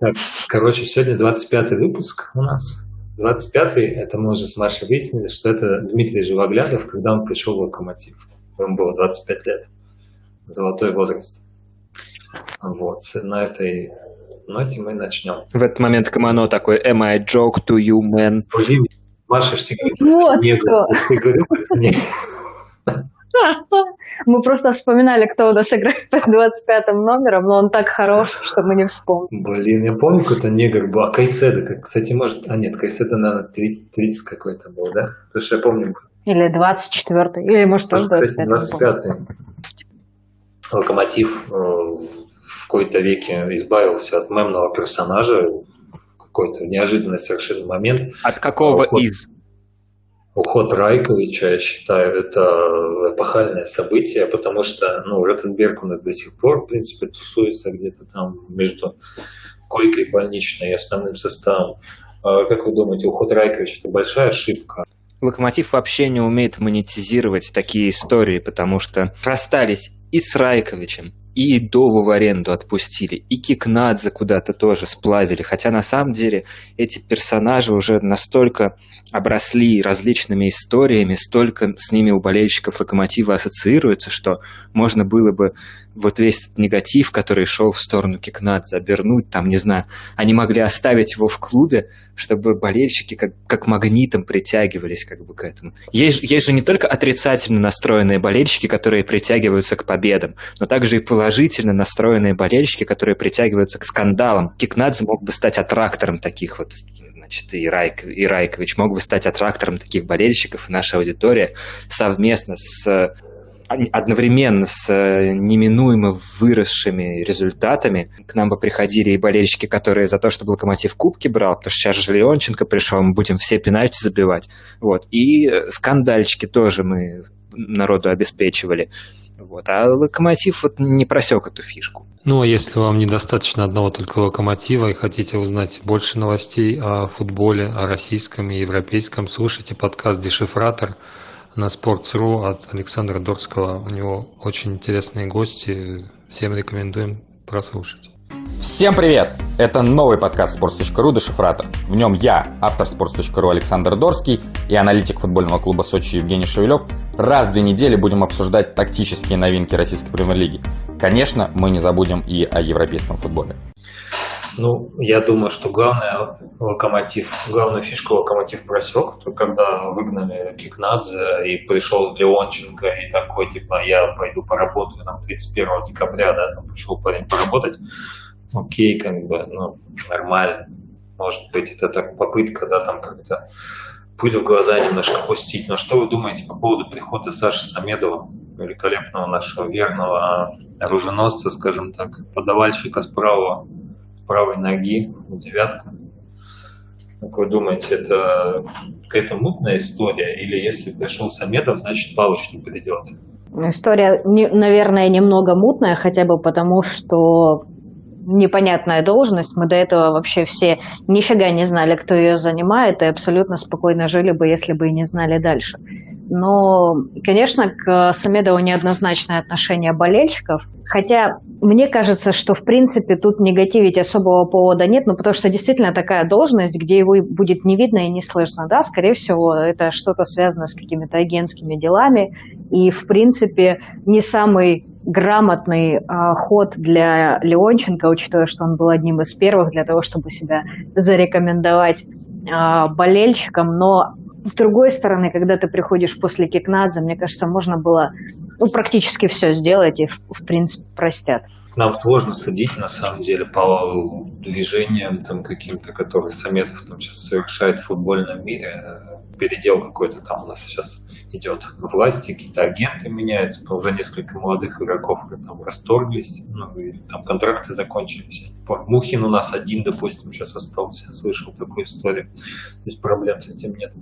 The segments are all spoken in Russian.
Так, короче, сегодня 25-й выпуск у нас. 25-й, это мы уже с Машей выяснили, что это Дмитрий Живоглядов, когда он пришел в «Локомотив». Ему было 25 лет. Золотой возраст. Вот, на этой ноте мы начнем. В этот момент Камано такой «Am I a joke to you, man?» Блин, Маша, ж ты Вот не что. Ты не- Мы просто вспоминали, кто у нас играет под 25 номером, но он так хорош, что мы не вспомним. Блин, я помню, какой-то негр был. А Кайседа, как, кстати, может... А нет, Кайседа, наверное, 30, 30 какой-то был, да? Потому что я помню, Или 24 или может тоже Кстати, 25 25-й. Локомотив э, в какой-то веке избавился от мемного персонажа в какой-то неожиданный совершенно момент. От какого Уход. из? Уход Райковича, я считаю, это эпохальное событие, потому что, ну, Ротенберг у нас до сих пор, в принципе, тусуется где-то там между койкой больничной и основным составом. А Как вы думаете, уход Райковича – это большая ошибка? Локомотив вообще не умеет монетизировать такие истории, потому что расстались и с Райковичем, и Дову в аренду отпустили, и Кикнадзе куда-то тоже сплавили. Хотя на самом деле эти персонажи уже настолько обросли различными историями, столько с ними у болельщиков Локомотива ассоциируется, что можно было бы вот весь этот негатив, который шел в сторону Кикнадзе, обернуть, там, не знаю, они могли оставить его в клубе, чтобы болельщики как, как магнитом притягивались как бы к этому. Есть, есть же не только отрицательно настроенные болельщики, которые притягиваются к победам, но также и положительно настроенные болельщики, которые притягиваются к скандалам. Кикнадзе мог бы стать аттрактором таких вот значит, и, Райк, и Райкович мог бы стать аттрактором таких болельщиков, и наша аудитория совместно с одновременно с э, неминуемо выросшими результатами к нам бы приходили и болельщики, которые за то, чтобы Локомотив кубки брал, потому что сейчас же Леонченко пришел, мы будем все пенальти забивать. Вот. И э, скандальчики тоже мы народу обеспечивали. Вот. А Локомотив вот не просек эту фишку. Ну, а если вам недостаточно одного только локомотива и хотите узнать больше новостей о футболе, о российском и европейском, слушайте подкаст «Дешифратор» на Sports.ru от Александра Дорского. У него очень интересные гости. Всем рекомендуем прослушать. Всем привет! Это новый подкаст sports.ru «Дешифратор». В нем я, автор sports.ru Александр Дорский и аналитик футбольного клуба Сочи Евгений Шевелев раз в две недели будем обсуждать тактические новинки российской премьер-лиги. Конечно, мы не забудем и о европейском футболе. Ну, я думаю, что главное локомотив, главную фишку локомотив просек, то когда выгнали Кикнадзе и пришел Леонченко и такой, типа, я пойду поработаю там 31 декабря, да, там пришел парень поработать, окей, как бы, ну, нормально. Может быть, это так попытка, да, там как-то пыль в глаза немножко пустить. Но что вы думаете по поводу прихода Саши Самедова, великолепного нашего верного оруженосца, скажем так, подавальщика с правого правой ноги в девятку. Как вы думаете, это какая-то мутная история? Или если пришел Самедов, значит Палыч не придет? Ну, История, наверное, немного мутная, хотя бы потому, что непонятная должность. Мы до этого вообще все нифига не знали, кто ее занимает, и абсолютно спокойно жили бы, если бы и не знали дальше. Но, конечно, к Самедову неоднозначное отношение болельщиков. Хотя мне кажется, что, в принципе, тут негативить особого повода нет, ну, потому что действительно такая должность, где его будет не видно и не слышно, да, скорее всего, это что-то связано с какими-то агентскими делами, и, в принципе, не самый грамотный э, ход для Леонченко, учитывая, что он был одним из первых для того, чтобы себя зарекомендовать э, болельщикам, но с другой стороны, когда ты приходишь после Кикнадзе, мне кажется, можно было ну, практически все сделать и, в, в принципе, простят. Нам сложно судить, на самом деле, по движениям там каким-то, которые Самедов там сейчас совершает в футбольном мире. Передел какой-то там у нас сейчас идет власти, какие-то агенты меняются, уже несколько молодых игроков там расторглись, ну, и там контракты закончились. Мухин у нас один, допустим, сейчас остался, слышал такую историю. То есть проблем с этим нет.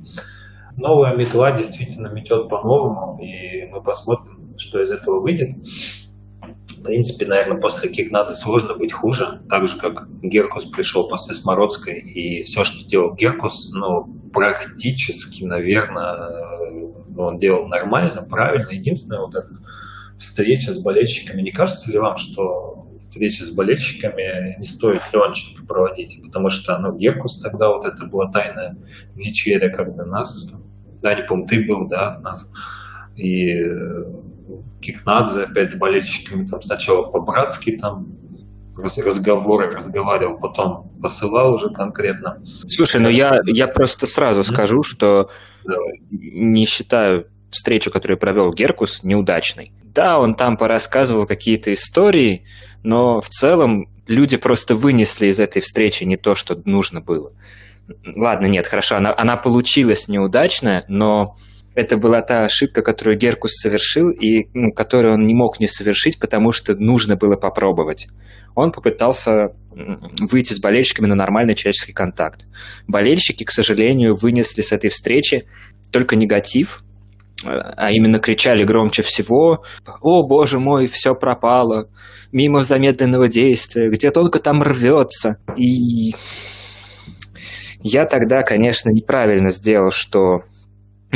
Новая метла действительно метет по-новому, и мы посмотрим, что из этого выйдет. В принципе, наверное, после Кикнадзе сложно быть хуже, так же, как Геркус пришел после Смородской, и все, что делал Геркус, ну, практически, наверное, он делал нормально, правильно. Единственное, вот эта встреча с болельщиками, не кажется ли вам, что встречи с болельщиками не стоит Леонченко проводить, потому что, ну, Геркус тогда вот это была тайная вечеря, когда нас, да, не помню, ты был, да, нас, и Кикнадзе опять с болельщиками там сначала по-братски там разговоры разговаривал, потом посылал уже конкретно. Слушай, ну я, я просто сразу скажу, что Давай. не считаю встречу, которую провел Геркус, неудачной. Да, он там порассказывал какие-то истории, но в целом люди просто вынесли из этой встречи не то, что нужно было. Ладно, нет, хорошо, она, она получилась неудачная, но это была та ошибка, которую Геркус совершил, и ну, которую он не мог не совершить, потому что нужно было попробовать. Он попытался выйти с болельщиками на нормальный человеческий контакт. Болельщики, к сожалению, вынесли с этой встречи только негатив, а именно кричали громче всего «О, боже мой, все пропало! Мимо замедленного действия, где только там рвется!» И я тогда, конечно, неправильно сделал, что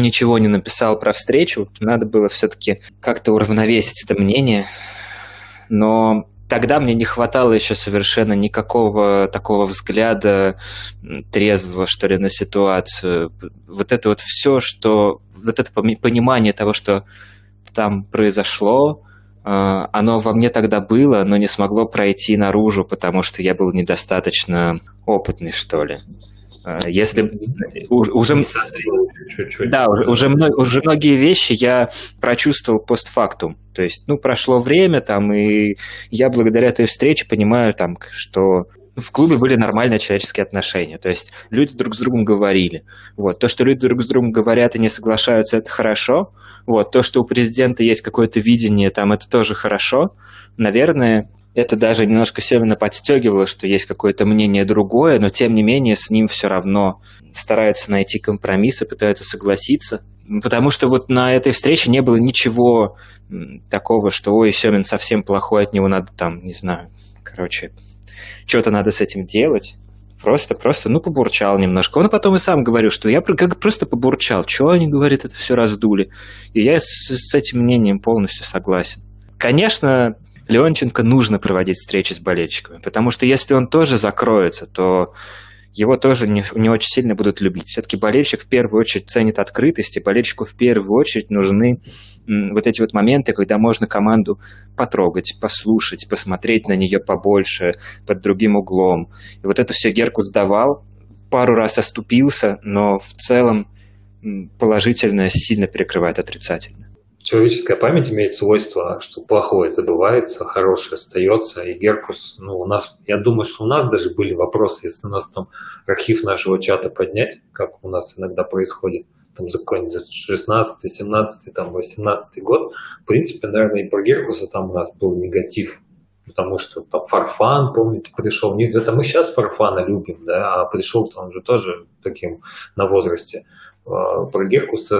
ничего не написал про встречу. Надо было все-таки как-то уравновесить это мнение. Но тогда мне не хватало еще совершенно никакого такого взгляда трезвого, что ли, на ситуацию. Вот это вот все, что... Вот это понимание того, что там произошло, а, оно во мне тогда было, но не смогло пройти наружу, потому что я был недостаточно опытный, что ли. А, если уже, уже да, уже, уже, уже многие вещи я прочувствовал постфактум. То есть, ну, прошло время, там, и я благодаря этой встрече понимаю, там, что в клубе были нормальные человеческие отношения. То есть люди друг с другом говорили. Вот. То, что люди друг с другом говорят и не соглашаются, это хорошо. Вот. То, что у президента есть какое-то видение, там, это тоже хорошо. Наверное, это даже немножко Семена подстегивало, что есть какое-то мнение другое, но тем не менее с ним все равно стараются найти компромиссы, пытаются согласиться. Потому что вот на этой встрече не было ничего такого, что ой, Семин совсем плохой, от него надо там, не знаю, короче, что-то надо с этим делать. Просто, просто, ну, побурчал немножко. Он потом и сам говорил, что я как просто побурчал. Чего они, говорит, это все раздули? И я с, с этим мнением полностью согласен. Конечно, Леонченко нужно проводить встречи с болельщиками, потому что если он тоже закроется, то его тоже не, не очень сильно будут любить. Все-таки болельщик в первую очередь ценит открытость, и болельщику в первую очередь нужны м, вот эти вот моменты, когда можно команду потрогать, послушать, посмотреть на нее побольше, под другим углом. И вот это все Геркут сдавал, пару раз оступился, но в целом положительное сильно перекрывает отрицательное человеческая память имеет свойство, что плохое забывается, хорошее остается. И Геркус, ну, у нас, я думаю, что у нас даже были вопросы, если у нас там архив нашего чата поднять, как у нас иногда происходит, там за какой-нибудь 16, 17, там 18 год, в принципе, наверное, и про Геркуса там у нас был негатив, потому что там Фарфан, помните, пришел, не, это мы сейчас Фарфана любим, да, а пришел-то он же тоже таким на возрасте. А, про Геркуса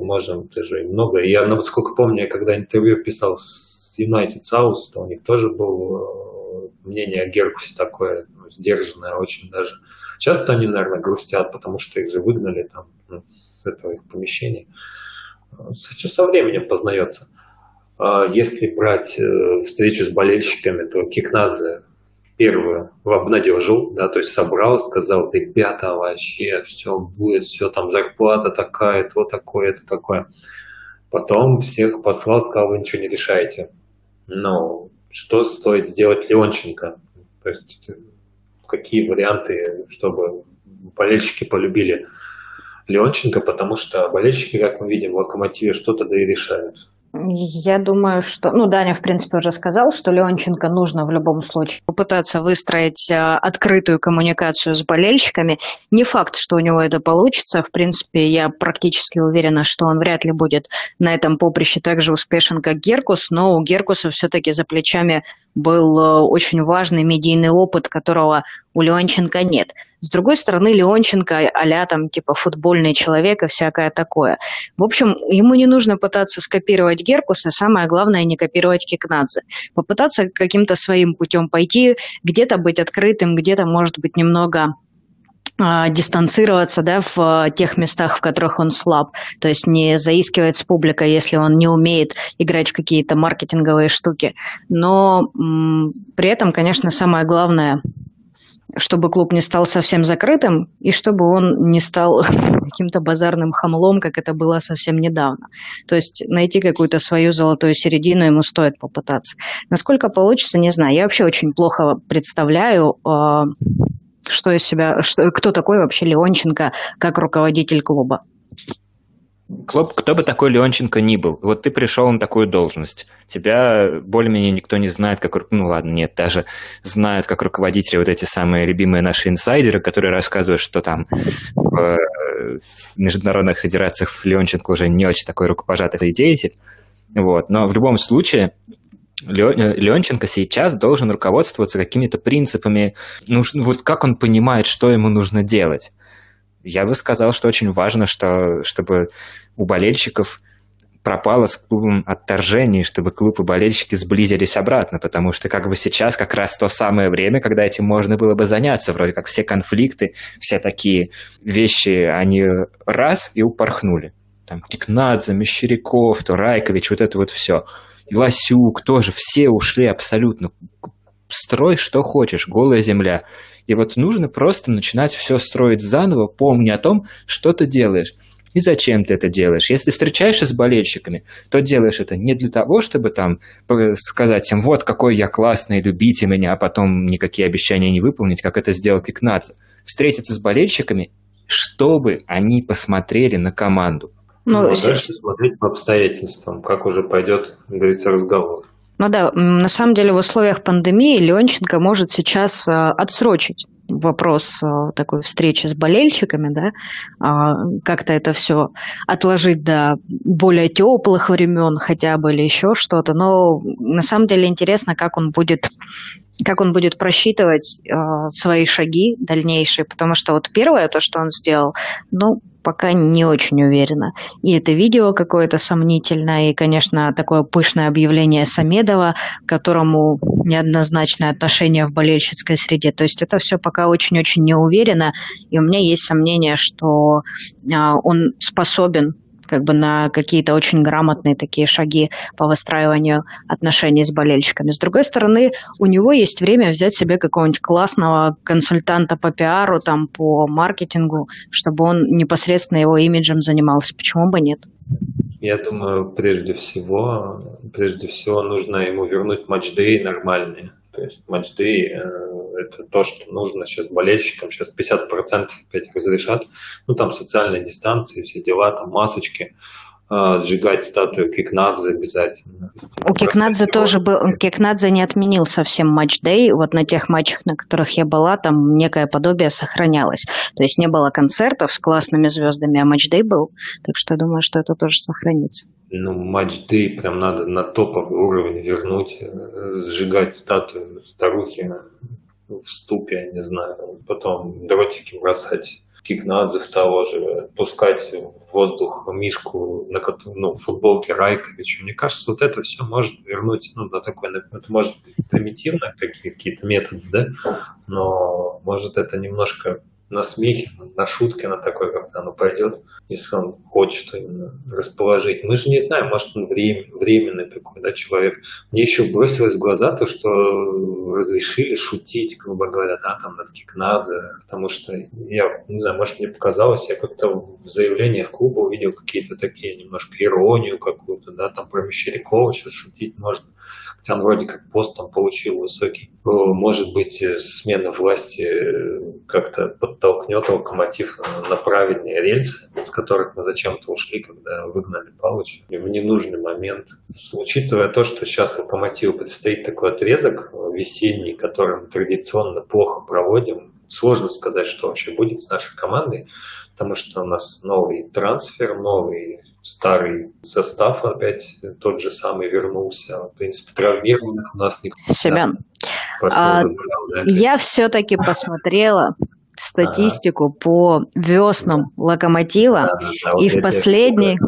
можем тоже много. Я, насколько помню, я когда интервью писал с United South, то у них тоже было э, мнение о Геркусе такое, ну, сдержанное очень даже. Часто они, наверное, грустят, потому что их же выгнали там ну, с этого их помещения. Все со временем познается. А если брать э, встречу с болельщиками, то Кикнадзе первую обнадежил, да, то есть собрал, сказал, ребята, вообще все будет, все там зарплата такая, то такое, это такое. Потом всех послал, сказал, вы ничего не решаете. Но что стоит сделать Леонченко? То есть какие варианты, чтобы болельщики полюбили Леонченко, потому что болельщики, как мы видим, в Локомотиве что-то да и решают. Я думаю, что, ну, Даня, в принципе, уже сказал, что Леонченко нужно в любом случае попытаться выстроить а, открытую коммуникацию с болельщиками. Не факт, что у него это получится. В принципе, я практически уверена, что он вряд ли будет на этом поприще так же успешен, как Геркус, но у Геркуса все-таки за плечами был э, очень важный медийный опыт, которого у Леонченко нет. С другой стороны, Леонченко а там типа футбольный человек и всякое такое. В общем, ему не нужно пытаться скопировать Геркуса, самое главное не копировать Кикнадзе. Попытаться каким-то своим путем пойти, где-то быть открытым, где-то, может быть, немного а, дистанцироваться да, в а, тех местах, в которых он слаб. То есть не заискивать с публикой, если он не умеет играть в какие-то маркетинговые штуки. Но при этом, конечно, самое главное чтобы клуб не стал совсем закрытым и чтобы он не стал каким-то базарным хамлом, как это было совсем недавно. То есть найти какую-то свою золотую середину ему стоит попытаться. Насколько получится, не знаю. Я вообще очень плохо представляю, а, что из себя, что, кто такой вообще Леонченко как руководитель клуба. Клоп, кто бы такой Леонченко ни был, вот ты пришел на такую должность, тебя более-менее никто не знает, как, ну ладно, нет, даже знают как руководители вот эти самые любимые наши инсайдеры, которые рассказывают, что там в международных федерациях Леонченко уже не очень такой рукопожатый деятель, вот, но в любом случае Леонченко сейчас должен руководствоваться какими-то принципами, ну, вот как он понимает, что ему нужно делать. Я бы сказал, что очень важно, что, чтобы у болельщиков пропало с клубом отторжение, чтобы клуб и болельщики сблизились обратно, потому что как бы сейчас как раз то самое время, когда этим можно было бы заняться, вроде как все конфликты, все такие вещи, они раз и упорхнули. Там Кикнадзе, Мещеряков, то Райкович, вот это вот все. Ласюк тоже, все ушли абсолютно. Строй что хочешь, голая земля. И вот нужно просто начинать все строить заново, помни о том, что ты делаешь. И зачем ты это делаешь? Если встречаешься с болельщиками, то делаешь это не для того, чтобы там сказать им, вот какой я классный, любите меня, а потом никакие обещания не выполнить, как это сделал Кикнадзе. Встретиться с болельщиками, чтобы они посмотрели на команду. Ну, ну а дальше смотреть по обстоятельствам, как уже пойдет, говорится, разговор. Ну да, на самом деле в условиях пандемии Леонченко может сейчас э, отсрочить вопрос э, такой встречи с болельщиками, да, а, как-то это все отложить до более теплых времен хотя бы или еще что-то. Но на самом деле интересно, как он будет как он будет просчитывать э, свои шаги дальнейшие, потому что вот первое то, что он сделал, ну пока не очень уверена. И это видео какое-то сомнительное, и, конечно, такое пышное объявление Самедова, к которому неоднозначное отношение в болельщицкой среде. То есть это все пока очень-очень неуверенно, и у меня есть сомнение, что а, он способен как бы на какие-то очень грамотные такие шаги по выстраиванию отношений с болельщиками. С другой стороны, у него есть время взять себе какого-нибудь классного консультанта по пиару, там, по маркетингу, чтобы он непосредственно его имиджем занимался. Почему бы нет? Я думаю, прежде всего, прежде всего нужно ему вернуть матчдей нормальные. То есть матчдей э, это то, что нужно сейчас болельщикам. Сейчас 50% опять разрешат. Ну, там социальная дистанция, все дела, там масочки э, сжигать статую Кикнадзе обязательно. У Кикнадзе тоже был, Кикнадзе не отменил совсем матч-дэй, вот на тех матчах, на которых я была, там некое подобие сохранялось. То есть не было концертов с классными звездами, а матч-дэй был, так что я думаю, что это тоже сохранится ну, матч Day прям надо на топовый уровень вернуть, э, сжигать статую старухи в ступе, я не знаю, потом дротики бросать Кикнадзев того же, пускать в воздух Мишку на ну, футболке Райковича. Мне кажется, вот это все может вернуть, ну, на такой, это может быть примитивно, какие-то методы, да, но может это немножко на смехе, на шутке, на такой как-то оно пойдет, если он хочет именно расположить. Мы же не знаем, может, он врем, временный такой да, человек. Мне еще бросилось в глаза то, что разрешили шутить, грубо говоря, да, там над Кикнадзе, потому что я, не знаю, может, мне показалось, я как-то в заявлениях клуба увидел какие-то такие немножко иронию какую-то, да, там про Мещерякова сейчас шутить можно. Там вроде как пост там получил высокий. Может быть, э, смена власти э, как-то подтолкнет локомотив на правильные рельсы, с которых мы зачем-то ушли, когда выгнали Павловича в ненужный момент. Учитывая то, что сейчас локомотиву предстоит такой отрезок весенний, который мы традиционно плохо проводим, сложно сказать, что вообще будет с нашей командой, потому что у нас новый трансфер, новый старый состав опять тот же самый вернулся. В принципе, травмированных у нас никто Семен, а, я все-таки посмотрела статистику а. по веснам локомотива, да, да, и в последний,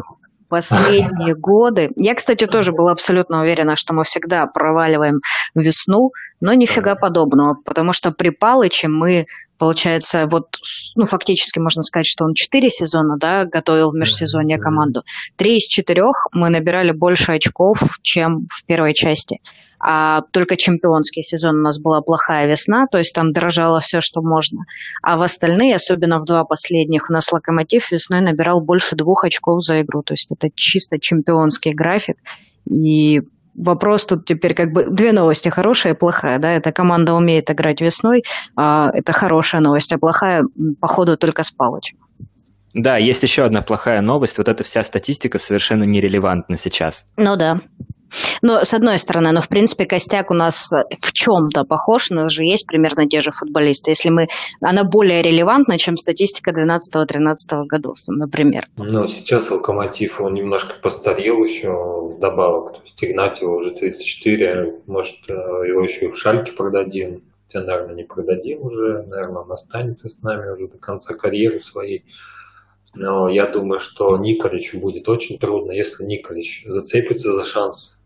последние годы. Я, кстати, тоже была абсолютно уверена, что мы всегда проваливаем весну, но нифига подобного, потому что при Палыче мы Получается, вот, ну, фактически можно сказать, что он четыре сезона, да, готовил в межсезонье команду. Три из четырех мы набирали больше очков, чем в первой части. А только чемпионский сезон у нас была плохая весна, то есть там дрожало все, что можно. А в остальные, особенно в два последних, у нас Локомотив весной набирал больше двух очков за игру. То есть это чисто чемпионский график. И вопрос тут теперь как бы две новости, хорошая и плохая. Да? Эта команда умеет играть весной, а это хорошая новость, а плохая, походу, только с Палычем. Да, есть еще одна плохая новость. Вот эта вся статистика совершенно нерелевантна сейчас. Ну да. Но с одной стороны, но в принципе костяк у нас в чем-то похож, у нас же есть примерно те же футболисты. Если мы, она более релевантна, чем статистика 12-13 годов, например. Ну, сейчас Локомотив, он немножко постарел еще добавок. То есть Игнатьев уже 34, может, э, его еще и в Шальке продадим. Хотя, наверное, не продадим уже, наверное, он останется с нами уже до конца карьеры своей. Но я думаю, что Николичу будет очень трудно, если Николич зацепится за шанс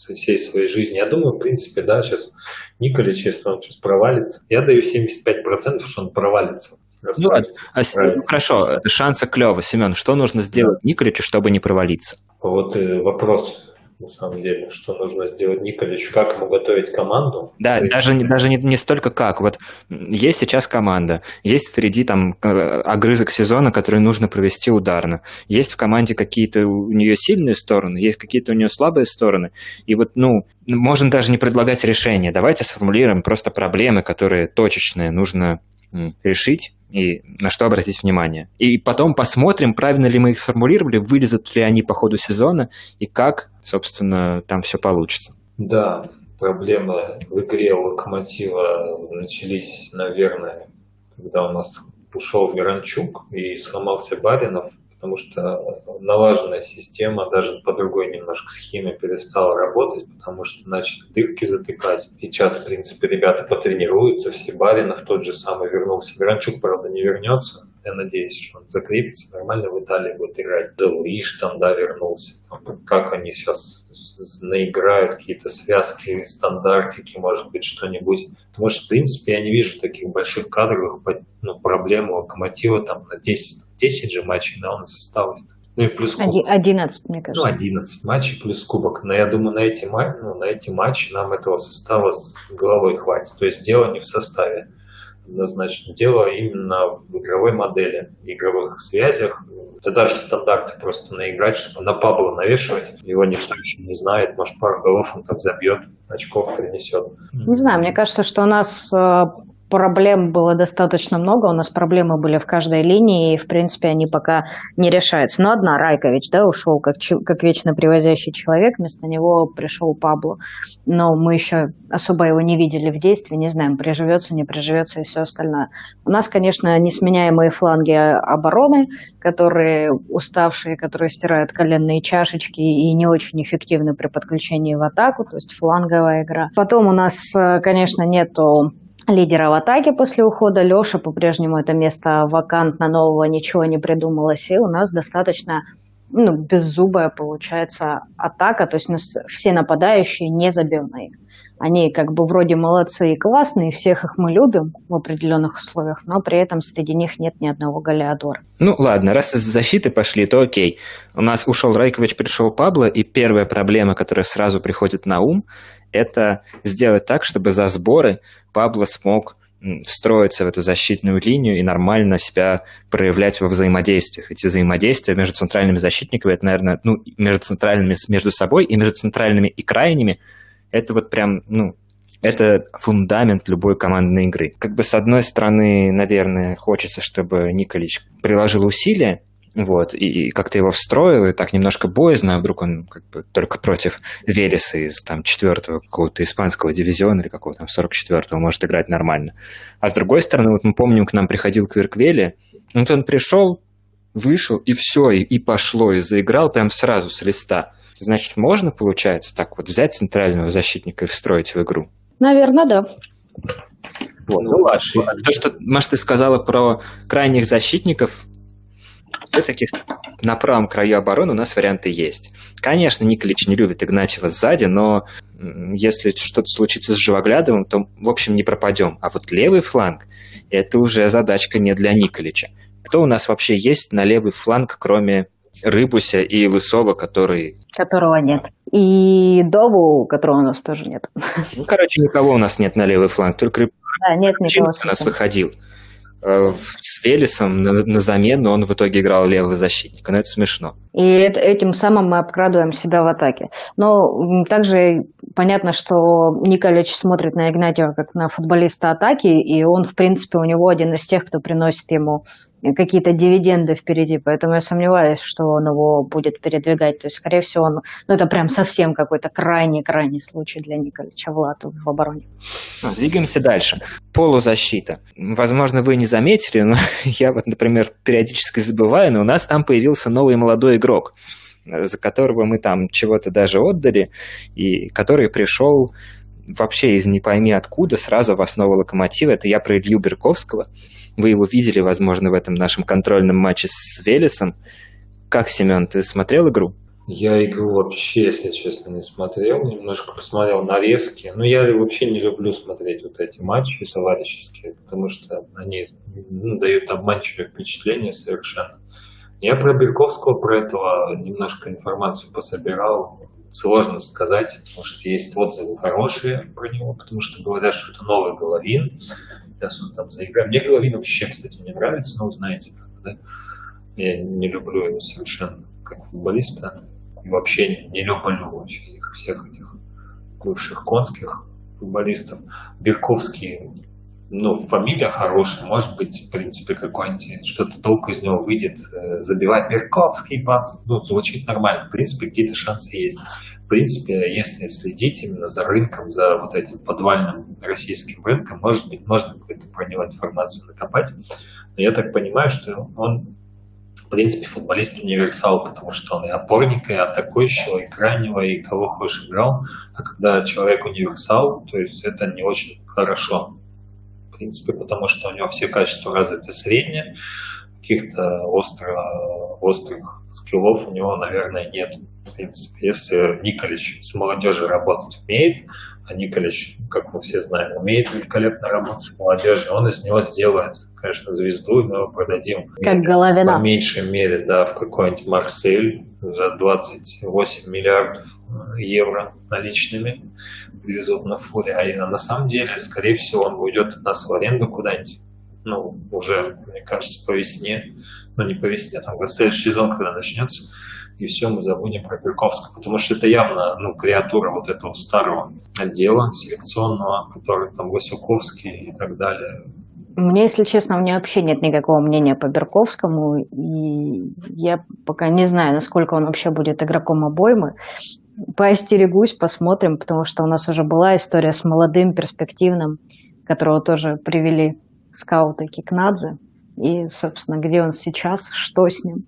всей своей жизни. Я думаю, в принципе, да, сейчас Николич, если он сейчас провалится, я даю 75%, что он провалится. Ну, а, а, хорошо, шансы клево. Семен, что нужно сделать да. Николичу, чтобы не провалиться? Вот э, вопрос на самом деле, что нужно сделать Николичу, как ему готовить команду. Да, есть... даже, даже не, не столько как. Вот есть сейчас команда, есть впереди там э, огрызок сезона, который нужно провести ударно. Есть в команде какие-то у нее сильные стороны, есть какие-то у нее слабые стороны. И вот, ну, можно даже не предлагать решения. Давайте сформулируем просто проблемы, которые точечные, нужно решить и на что обратить внимание. И потом посмотрим, правильно ли мы их сформулировали, вылезут ли они по ходу сезона и как, собственно, там все получится. Да, проблемы в игре Локомотива начались, наверное, когда у нас ушел Миранчук и сломался Баринов потому что налаженная система даже по другой немножко схеме перестала работать, потому что начали дырки затыкать. Сейчас, в принципе, ребята потренируются, все Баринов тот же самый вернулся. Гранчук, правда, не вернется. Я надеюсь, что он закрепится, нормально в Италии будет играть. Делуиш там, да, вернулся. Там, как они сейчас наиграют какие-то связки, стандартики, может быть, что-нибудь. Потому что, в принципе, я не вижу таких больших кадровых ну, проблем у Локомотива там на 10 10 же матчей, да, у нас осталось. Ну и плюс кубок. 11, мне кажется. Ну, 11 матчей плюс кубок. Но я думаю, на эти, ну, на эти матчи нам этого состава с головой хватит. То есть дело не в составе однозначно. Дело именно в игровой модели, игровых связях. Это даже стандарты просто наиграть, чтобы на Пабло навешивать. Его никто еще не знает. Может, пару голов он там забьет, очков принесет. Не знаю, мне кажется, что у нас э, проблем было достаточно много, у нас проблемы были в каждой линии, и, в принципе, они пока не решаются. Но одна, Райкович, да, ушел как, как вечно привозящий человек, вместо него пришел Пабло. Но мы еще особо его не видели в действии, не знаем, приживется, не приживется и все остальное. У нас, конечно, несменяемые фланги обороны, которые уставшие, которые стирают коленные чашечки и не очень эффективны при подключении в атаку, то есть фланговая игра. Потом у нас, э, конечно, нету лидера в атаке после ухода. Леша по-прежнему это место вакантно, нового ничего не придумалось. И у нас достаточно ну, беззубая получается атака, то есть у нас все нападающие не забивные. Они как бы вроде молодцы и классные, всех их мы любим в определенных условиях, но при этом среди них нет ни одного голеадора. Ну ладно, раз из защиты пошли, то окей. У нас ушел Райкович, пришел Пабло, и первая проблема, которая сразу приходит на ум, это сделать так, чтобы за сборы Пабло смог встроиться в эту защитную линию и нормально себя проявлять во взаимодействиях. Эти взаимодействия между центральными защитниками, это, наверное, ну, между центральными между собой и между центральными и крайними, это вот прям, ну, это фундамент любой командной игры. Как бы с одной стороны, наверное, хочется, чтобы Николич приложил усилия, вот, и, и как-то его встроил, и так немножко боязно, а вдруг он как бы только против Велеса из там четвертого какого-то испанского дивизиона или какого-то там 44-го может играть нормально. А с другой стороны, вот мы помним, к нам приходил Кверквели, вот он пришел, вышел, и все, и, и пошло, и заиграл прям сразу с листа. Значит, можно, получается, так вот взять центрального защитника и встроить в игру? Наверное, да. Вот. Ну, ладно. То, что, Маш, ты сказала про крайних защитников, все-таки на правом краю обороны у нас варианты есть. Конечно, Николич не любит Игнатьева сзади, но если что-то случится с Живоглядовым, то, в общем, не пропадем. А вот левый фланг, это уже задачка не для Николича. Кто у нас вообще есть на левый фланг, кроме Рыбуся и Лысова, который... Которого нет. И Дову, которого у нас тоже нет. Ну, короче, никого у нас нет на левый фланг, только да, нет никого у нас выходил. Э, с Велесом на, на замену он в итоге играл левого защитника. Но это смешно. И это, этим самым мы обкрадываем себя в атаке. Но также понятно, что Николич смотрит на Игнатьева как на футболиста атаки, и он, в принципе, у него один из тех, кто приносит ему какие-то дивиденды впереди. Поэтому я сомневаюсь, что он его будет передвигать. То есть, скорее всего, он, ну, это прям совсем какой-то крайний-крайний случай для Николича Влад в обороне. Двигаемся дальше. Полузащита. Возможно, вы не заметили, но я вот, например, периодически забываю, но у нас там появился новый молодой игрок, за которого мы там чего-то даже отдали, и который пришел вообще из не пойми откуда, сразу в основу локомотива. Это я про Илью Берковского. Вы его видели, возможно, в этом нашем контрольном матче с Велесом. Как, Семен, ты смотрел игру? Я игру вообще, если честно, не смотрел. Немножко посмотрел нарезки. Но я вообще не люблю смотреть вот эти матчи товарищеские, потому что они ну, дают обманчивое впечатление совершенно. Я про Бельковского, про этого немножко информацию пособирал. Сложно сказать, потому что есть отзывы хорошие про него, потому что говорят, что это новый Головин. Сейчас он там заиграет. Мне Головин вообще, кстати, не нравится, но знаете, да? Я не люблю его совершенно как футболиста. И вообще не, не люблю вообще их всех этих бывших конских футболистов. Бирковский ну, фамилия хорошая, может быть, в принципе, какой-нибудь, что-то толку из него выйдет, э, забивать Берковский пас, ну, звучит нормально, в принципе, какие-то шансы есть. В принципе, если следить именно за рынком, за вот этим подвальным российским рынком, может быть, можно какую-то про него информацию накопать, но я так понимаю, что он в принципе, футболист универсал, потому что он и опорника, и атакующего, и крайнего, и кого хочешь играл. А когда человек универсал, то есть это не очень хорошо принципе, потому что у него все качества развиты средние, каких-то остро, острых скиллов у него, наверное, нет. В принципе, если Николич с молодежью работать умеет, а Николич, как мы все знаем, умеет великолепно работать с молодежью, он из него сделает, конечно, звезду, и мы его продадим. Как Головина. По меньшей мере, да, в какой-нибудь Марсель за 28 миллиардов евро наличными привезут на фуре. А на самом деле, скорее всего, он уйдет от нас в аренду куда-нибудь. Ну, уже, мне кажется, по весне. Ну, не по весне, там, следующий сезон, когда начнется. И все, мы забудем про Перковского. Потому что это явно, ну, креатура вот этого старого отдела селекционного, который там Васюковский и так далее. Мне, если честно, у меня вообще нет никакого мнения по Берковскому, и я пока не знаю, насколько он вообще будет игроком обоймы поостерегусь, посмотрим, потому что у нас уже была история с молодым, перспективным, которого тоже привели скауты Кикнадзе. И, собственно, где он сейчас, что с ним.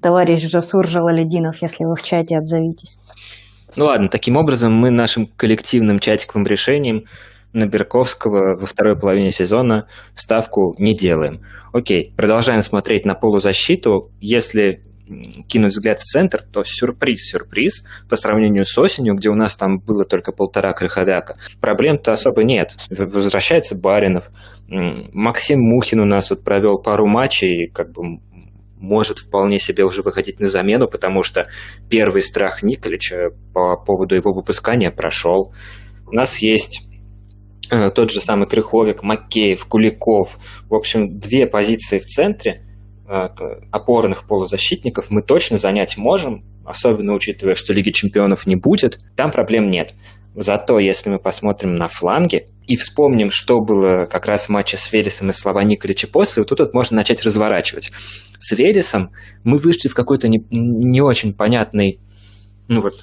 Товарищ Жасур Жалалединов, если вы в чате, отзовитесь. Ну ладно, таким образом мы нашим коллективным чатиковым решением на Берковского во второй половине сезона ставку не делаем. Окей, продолжаем смотреть на полузащиту. Если кинуть взгляд в центр, то сюрприз-сюрприз по сравнению с осенью, где у нас там было только полтора крыховяка. Проблем-то особо нет. Возвращается Баринов. Максим Мухин у нас вот провел пару матчей, как бы может вполне себе уже выходить на замену, потому что первый страх Николича по поводу его выпускания прошел. У нас есть тот же самый Крыховик, Макеев, Куликов. В общем, две позиции в центре – Э, опорных полузащитников мы точно занять можем, особенно учитывая, что Лиги Чемпионов не будет, там проблем нет. Зато если мы посмотрим на фланги и вспомним, что было как раз в матче с Велесом и Слова Николича после, вот тут вот можно начать разворачивать. С Велесом мы вышли в какой-то не, не очень понятный, ну вот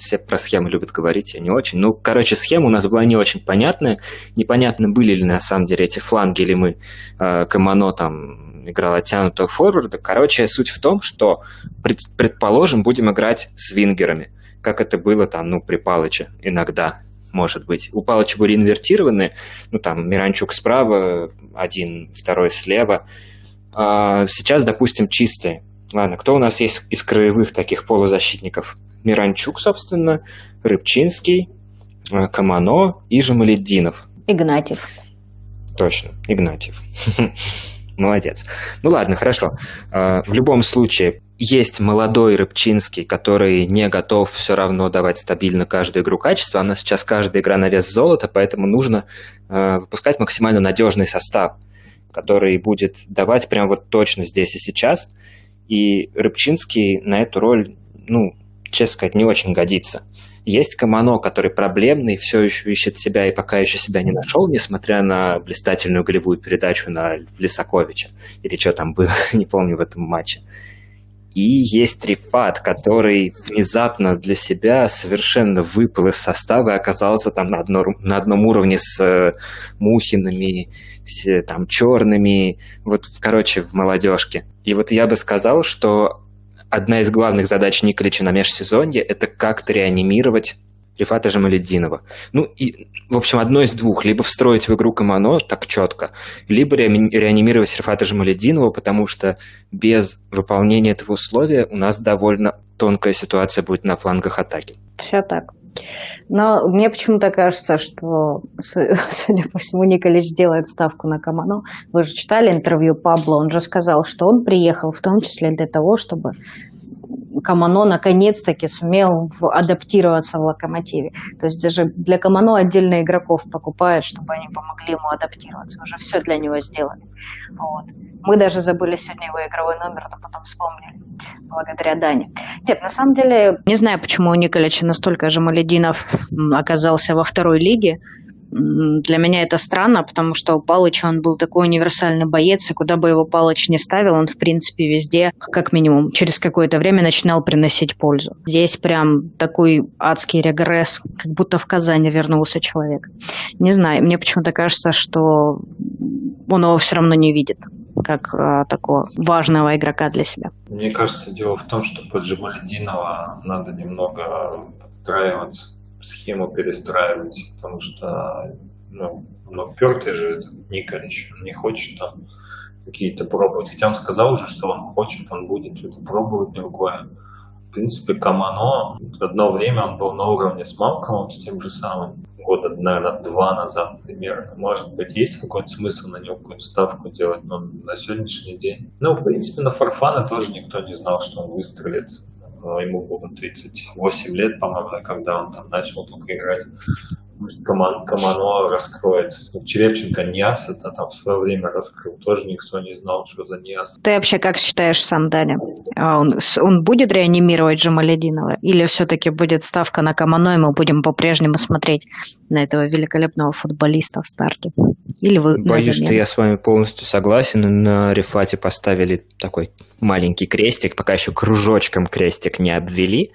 все про схемы любят говорить, я не очень. Ну, короче, схема у нас была не очень понятная. Непонятно, были ли на самом деле эти фланги, или мы э, Камано там играл оттянутого форварда. Короче, суть в том, что, пред, предположим, будем играть с вингерами, как это было там, ну, при Палыче иногда, может быть. У Палыча были инвертированы, ну, там, Миранчук справа, один, второй слева. А сейчас, допустим, чистые. Ладно, кто у нас есть из краевых таких полузащитников? Миранчук, собственно, Рыбчинский, Камано и Жамаледдинов. Игнатьев. точно, Игнатьев. Молодец. Ну ладно, хорошо. А, в любом случае, есть молодой Рыбчинский, который не готов все равно давать стабильно каждую игру качество. Она сейчас каждая игра на вес золота, поэтому нужно а, выпускать максимально надежный состав, который будет давать прям вот точно здесь и сейчас. И Рыбчинский на эту роль, ну, честно сказать, не очень годится. Есть Камано, который проблемный, все еще ищет себя и пока еще себя не нашел, несмотря на блистательную голевую передачу на Лисаковича. Или что там было, не помню в этом матче. И есть Рифат, который внезапно для себя совершенно выпал из состава и оказался там на, одно, на одном уровне с э, Мухинами, с там черными, вот, короче, в молодежке. И вот я бы сказал, что одна из главных задач Николича на межсезонье – это как-то реанимировать Рифата Жамаледдинова. Ну и, в общем, одно из двух. Либо встроить в игру Камано так четко, либо реанимировать Рифата Жамаледдинова, потому что без выполнения этого условия у нас довольно тонкая ситуация будет на флангах атаки. Все так. Но мне почему-то кажется, что, судя по всему, Николич делает ставку на Камано. Вы же читали интервью Пабло, он же сказал, что он приехал в том числе для того, чтобы Камано наконец-таки сумел адаптироваться в локомотиве. То есть даже для Камано отдельно игроков покупают, чтобы они помогли ему адаптироваться. Уже все для него сделали. Вот. Мы даже забыли сегодня его игровой номер, но потом вспомнили, благодаря Дане. Нет, на самом деле, не знаю, почему у Николича настолько же Малединов оказался во второй лиге. Для меня это странно, потому что у Палыча он был такой универсальный боец, и куда бы его Палыч не ставил, он, в принципе, везде, как минимум, через какое-то время начинал приносить пользу. Здесь прям такой адский регресс, как будто в Казани вернулся человек. Не знаю, мне почему-то кажется, что он его все равно не видит как а, такого важного игрока для себя. Мне кажется, дело в том, что под Джамалединова надо немного подстраиваться схему перестраивать, потому что ну, ну пертый же Николич, он не хочет там какие-то пробовать. Хотя он сказал уже, что он хочет, он будет что-то пробовать другое. В принципе, Камано, одно время он был на уровне с Малкомом, с тем же самым, года, наверное, два назад примерно. Может быть, есть какой-то смысл на него какую-то ставку делать, но на сегодняшний день... Ну, в принципе, на Фарфана тоже никто не знал, что он выстрелит ему было 38 лет, по-моему, когда он там начал только играть. Может, Каман, Камано раскроет. Черепченко Ниас это там в свое время раскрыл. Тоже никто не знал, что за Ниас. Ты вообще как считаешь сам, Даня? А он, он будет реанимировать Джамалединова? Или все-таки будет ставка на Камано, и мы будем по-прежнему смотреть на этого великолепного футболиста в старте? Или вы Боюсь, что я с вами полностью согласен. На Рифате поставили такой маленький крестик, пока еще кружочком крестик не обвели,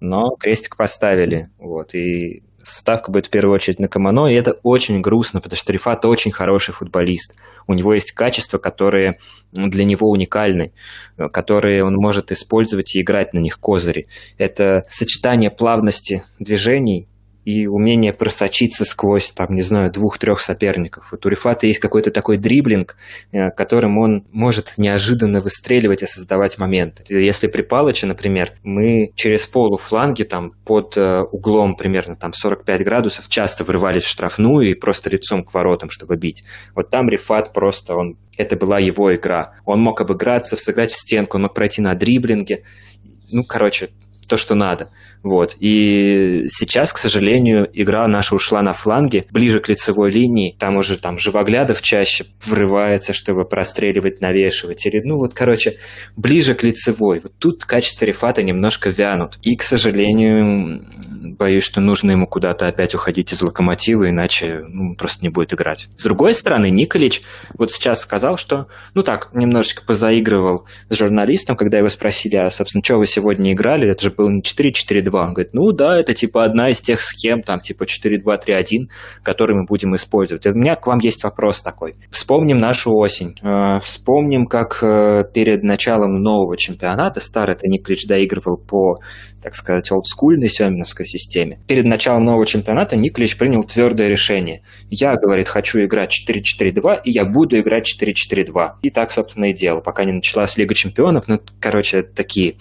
но крестик поставили. Вот, и ставка будет в первую очередь на Камано, и это очень грустно, потому что Рифат очень хороший футболист. У него есть качества, которые для него уникальны, которые он может использовать и играть на них козыри. Это сочетание плавности движений и умение просочиться сквозь, там, не знаю, двух-трех соперников. У Рифата есть какой-то такой дриблинг, э, которым он может неожиданно выстреливать и создавать моменты. Если при Палыче, например, мы через полуфланги там под э, углом примерно там 45 градусов часто врывались в штрафную и просто лицом к воротам, чтобы бить. Вот там Рифат просто, он, это была его игра. Он мог обыграться, сыграть в стенку, он мог пройти на дриблинге. Ну, короче, то, что надо. Вот. И сейчас, к сожалению, игра наша ушла на фланге, ближе к лицевой линии. Там уже там живоглядов чаще врывается, чтобы простреливать, навешивать. Или, ну вот, короче, ближе к лицевой. Вот тут качество рефата немножко вянут. И, к сожалению, боюсь, что нужно ему куда-то опять уходить из локомотива, иначе ну, просто не будет играть. С другой стороны, Николич вот сейчас сказал, что, ну так, немножечко позаигрывал с журналистом, когда его спросили, а, собственно, что вы сегодня играли? Это же был не 4-4-2, 2. Он говорит, ну да, это типа одна из тех схем, там типа 4-2-3-1, которые мы будем использовать. И у меня к вам есть вопрос такой. Вспомним нашу осень. Э, вспомним, как э, перед началом нового чемпионата старый Никлич доигрывал по так сказать, олдскульной семеновской системе. Перед началом нового чемпионата Никлич принял твердое решение. Я, говорит, хочу играть 4-4-2, и я буду играть 4-4-2. И так, собственно, и делал, пока не началась Лига чемпионов. Ну, короче, такие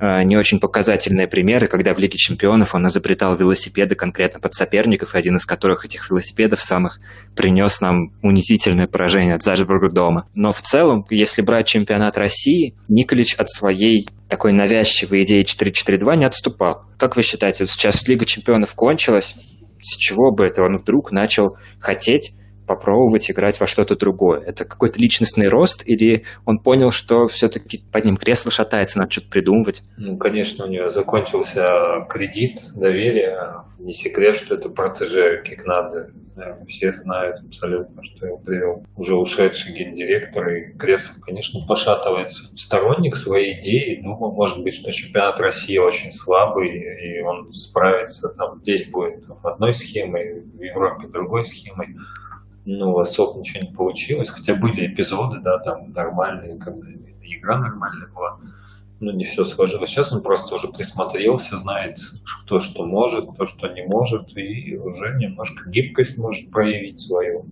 э, не очень показательные примеры, когда в Лиге чемпионов он изобретал велосипеды конкретно под соперников, и один из которых этих велосипедов самых принес нам унизительное поражение от Зальцбурга дома. Но в целом, если брать чемпионат России, Николич от своей такой навязчивой идеи 4-4-2 не отступал. Как вы считаете, сейчас Лига чемпионов кончилась, с чего бы это он вдруг начал хотеть попробовать играть во что-то другое? Это какой-то личностный рост или он понял, что все-таки под ним кресло шатается, надо что-то придумывать? Ну, конечно, у него закончился кредит доверия. Не секрет, что это протеже Кикнадзе. Все знают абсолютно, что его привел уже ушедший гендиректор, и кресло, конечно, пошатывается. Сторонник своей идеи, думал, может быть, что чемпионат России очень слабый, и он справится, там, здесь будет там, одной схемой, в Европе другой схемой ну, особо ничего не получилось, хотя были эпизоды, да, там нормальные, когда игра нормальная была, но не все сложилось. Сейчас он просто уже присмотрелся, знает, кто что может, кто что не может, и уже немножко гибкость может проявить свою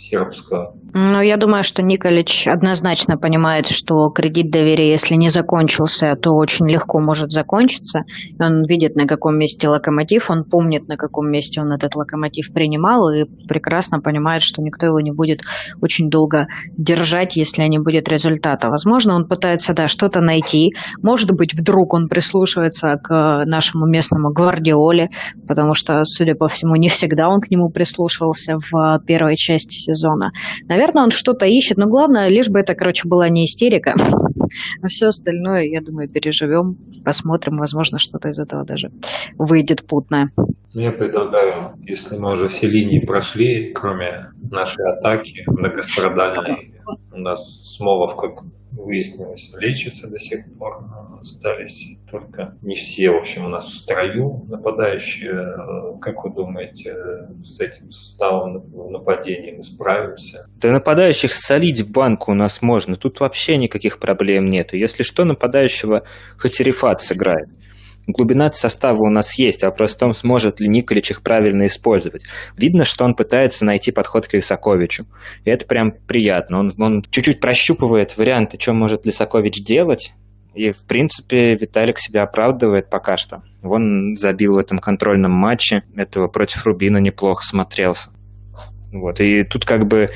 сербского. Ну, я думаю, что Николич однозначно понимает, что кредит доверия, если не закончился, то очень легко может закончиться. Он видит, на каком месте локомотив, он помнит, на каком месте он этот локомотив принимал, и прекрасно понимает, что никто его не будет очень долго держать, если не будет результата. Возможно, он пытается, да, что-то найти. Может быть, вдруг он прислушивается к нашему местному гвардиоле, потому что, судя по всему, не всегда он к нему прислушивался в первой части сезона. Наверное, он что-то ищет, но главное, лишь бы это, короче, была не истерика. А все остальное, я думаю, переживем, посмотрим, возможно, что-то из этого даже выйдет путное. Ну, я предлагаю, если мы уже все линии прошли, кроме нашей атаки многострадальной, у нас Смолов, как выяснилось, лечится до сих пор. Остались только не все, в общем, у нас в строю нападающие. Как вы думаете, с этим составом нападения мы справимся? Да нападающих солить в банку у нас можно. Тут вообще никаких проблем нету. Если что, нападающего Хатирифат сыграет. Глубина состава у нас есть, а вопрос в том, сможет ли Николич их правильно использовать. Видно, что он пытается найти подход к Лисаковичу. И это прям приятно. Он, он чуть-чуть прощупывает варианты, что может Лисакович делать, и, в принципе, Виталик себя оправдывает пока что. Он забил в этом контрольном матче. Этого против Рубина неплохо смотрелся. Вот. И тут как бы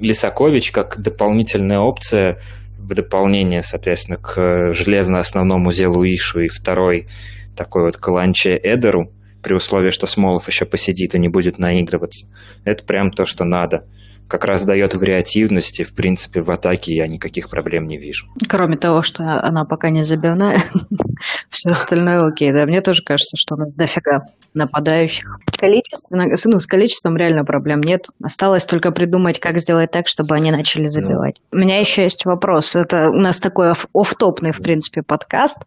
Лисакович как дополнительная опция в дополнение, соответственно, к железно-основному Зелу Ишу и второй такой вот каланче Эдеру, при условии, что Смолов еще посидит и не будет наигрываться. Это прям то, что надо как раз дает вариативности, в принципе, в атаке я никаких проблем не вижу. Кроме того, что она пока не забивная, все остальное окей. Да, мне тоже кажется, что у нас дофига нападающих. Количественно, ну, с количеством реально проблем нет. Осталось только придумать, как сделать так, чтобы они начали ну. забивать. У меня еще есть вопрос. Это у нас такой офтопный, в принципе, подкаст.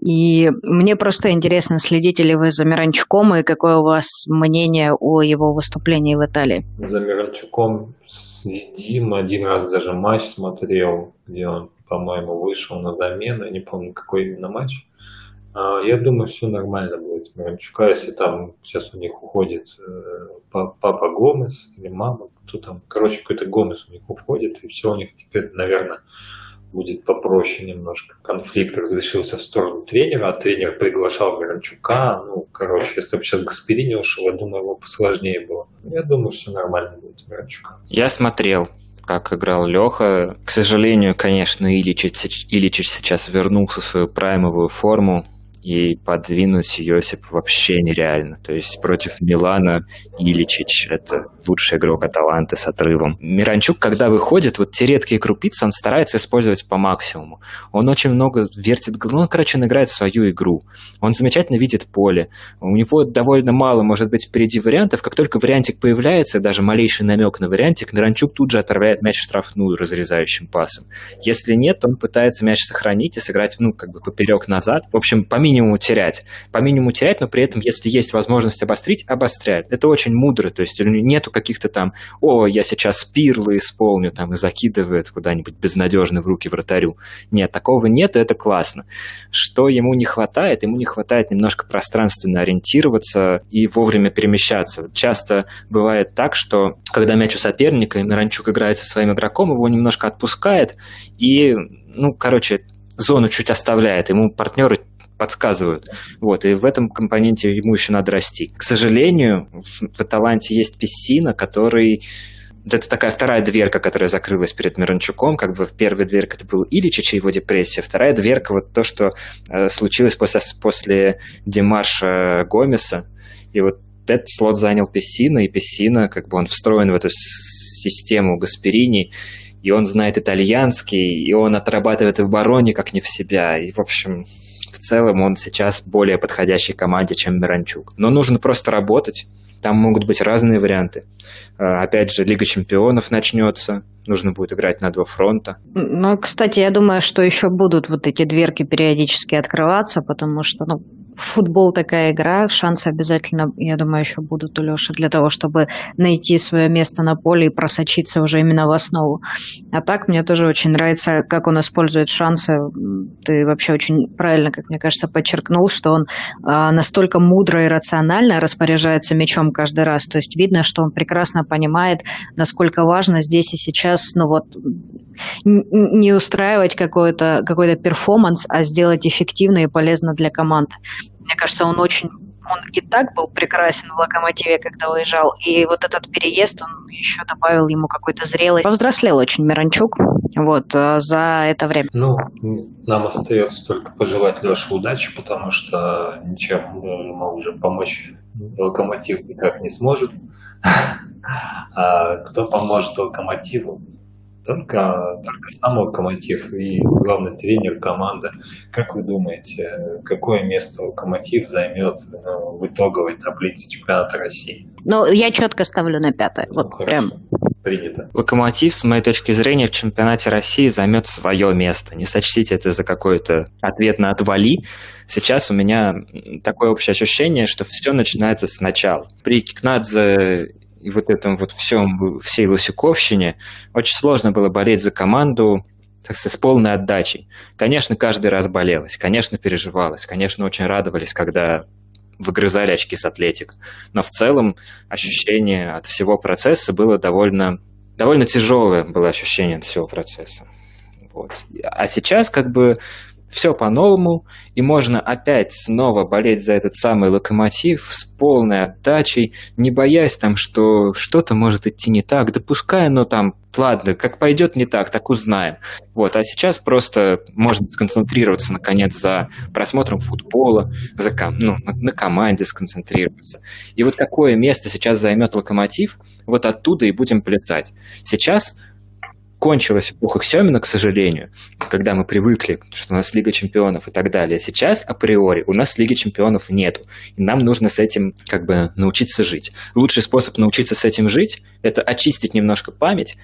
И мне просто интересно, следите ли вы за Миранчуком и какое у вас мнение о его выступлении в Италии? За Миранчуком следим. Один раз даже матч смотрел, где он, по-моему, вышел на замену. не помню, какой именно матч. А, я думаю, все нормально будет. Миранчука, если там сейчас у них уходит э, папа Гомес или мама, кто там, короче, какой-то Гомес у них уходит, и все у них теперь, наверное, будет попроще немножко. Конфликт разрешился в сторону тренера, а тренер приглашал Миранчука. Ну, короче, если бы сейчас Гасперини ушел, я думаю, его посложнее было. Я думаю, что нормально будет Миранчука. Я смотрел как играл Леха. К сожалению, конечно, Илич, Илич сейчас вернулся в свою праймовую форму и подвинуть Йосип вообще нереально. То есть против Милана Иличич – это лучший игрок Аталанты с отрывом. Миранчук, когда выходит, вот те редкие крупицы он старается использовать по максимуму. Он очень много вертит, ну, короче, он играет свою игру. Он замечательно видит поле. У него довольно мало, может быть, впереди вариантов. Как только вариантик появляется, даже малейший намек на вариантик, Миранчук тут же отправляет мяч в штрафную разрезающим пасом. Если нет, он пытается мяч сохранить и сыграть, ну, как бы поперек назад. В общем, по минимуму терять. По минимуму терять, но при этом, если есть возможность обострить, обострять. Это очень мудро, то есть нету каких-то там, о, я сейчас пирлы исполню там и закидывает куда-нибудь безнадежно в руки вратарю. Нет, такого нету, это классно. Что ему не хватает? Ему не хватает немножко пространственно ориентироваться и вовремя перемещаться. Часто бывает так, что когда мяч у соперника, и Миранчук играет со своим игроком, его немножко отпускает, и, ну, короче, зону чуть оставляет. Ему партнеры подсказывают. Вот, и в этом компоненте ему еще надо расти. К сожалению, в Аталанте есть Пессина, который это такая вторая дверка, которая закрылась перед Миранчуком. Как бы первая дверка это был Ильичич и его депрессия. Вторая дверка вот то, что э, случилось после, после демарша Гомеса. И вот этот слот занял Пессина, и Пессина, как бы он встроен в эту систему Гасперини, и он знает итальянский, и он отрабатывает в обороне как не в себя. И, в общем, в целом он сейчас более подходящий команде, чем Миранчук. Но нужно просто работать. Там могут быть разные варианты. А, опять же, Лига чемпионов начнется, нужно будет играть на два фронта. Ну, кстати, я думаю, что еще будут вот эти дверки периодически открываться, потому что, ну, футбол такая игра, шансы обязательно, я думаю, еще будут у Леши для того, чтобы найти свое место на поле и просочиться уже именно в основу. А так мне тоже очень нравится, как он использует шансы. Ты вообще очень правильно, как мне кажется, подчеркнул, что он а, настолько мудро и рационально распоряжается мячом каждый раз. То есть видно, что он прекрасно понимает, насколько важно здесь и сейчас, ну вот, не устраивать какой-то какой перформанс, а сделать эффективно и полезно для команды. Мне кажется, он очень он и так был прекрасен в «Локомотиве», когда уезжал. И вот этот переезд, он еще добавил ему какой-то зрелый. Повзрослел очень Миранчук вот, э, за это время. Ну, нам остается только пожелать Леше удачи, потому что ничем ему уже помочь «Локомотив» никак не сможет. А кто поможет «Локомотиву»? Только, только сам локомотив и главный тренер команды. Как вы думаете, какое место локомотив займет ну, в итоговой таблице чемпионата России? Ну, я четко ставлю на пятое. Ну, вот хорошо. прям. Принято. Локомотив, с моей точки зрения, в чемпионате России займет свое место. Не сочтите это за какой-то ответ на отвали. Сейчас у меня такое общее ощущение, что все начинается сначала. При Кикнадзе и вот этом вот всем, всей Лосюковщине очень сложно было болеть за команду так сказать, с полной отдачей. Конечно, каждый раз болелось, конечно, переживалось, конечно, очень радовались, когда выгрызали очки с Атлетик. Но в целом ощущение от всего процесса было довольно, довольно тяжелое было ощущение от всего процесса. Вот. А сейчас как бы все по-новому, и можно опять снова болеть за этот самый локомотив с полной отдачей, не боясь там, что что-то может идти не так, допуская, ну там, ладно, как пойдет не так, так узнаем. Вот, а сейчас просто можно сконцентрироваться, наконец, за просмотром футбола, за, ну, на, на команде сконцентрироваться. И вот какое место сейчас займет локомотив, вот оттуда и будем плясать. Сейчас кончилась эпоха Семина, к сожалению, когда мы привыкли, что у нас Лига чемпионов и так далее. Сейчас априори у нас Лиги чемпионов нету. И нам нужно с этим как бы научиться жить. Лучший способ научиться с этим жить – это очистить немножко память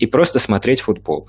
и просто смотреть футбол.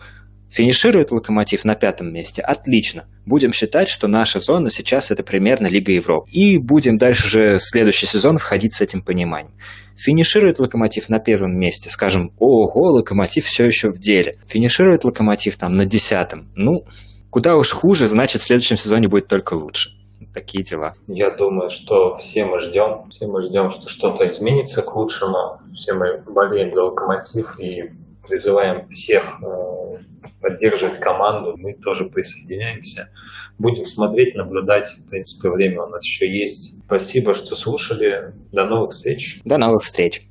Финиширует Локомотив на пятом месте. Отлично. Будем считать, что наша зона сейчас это примерно Лига Европы. И будем дальше же следующий сезон входить с этим пониманием. Финиширует Локомотив на первом месте. Скажем, ого, Локомотив все еще в деле. Финиширует Локомотив там на десятом. Ну, куда уж хуже, значит в следующем сезоне будет только лучше. Такие дела. Я думаю, что все мы ждем, все мы ждем, что что-то изменится к лучшему. Все мы болеем за Локомотив и призываем всех э, поддерживать команду, мы тоже присоединяемся. Будем смотреть, наблюдать. В принципе, время у нас еще есть. Спасибо, что слушали. До новых встреч. До новых встреч.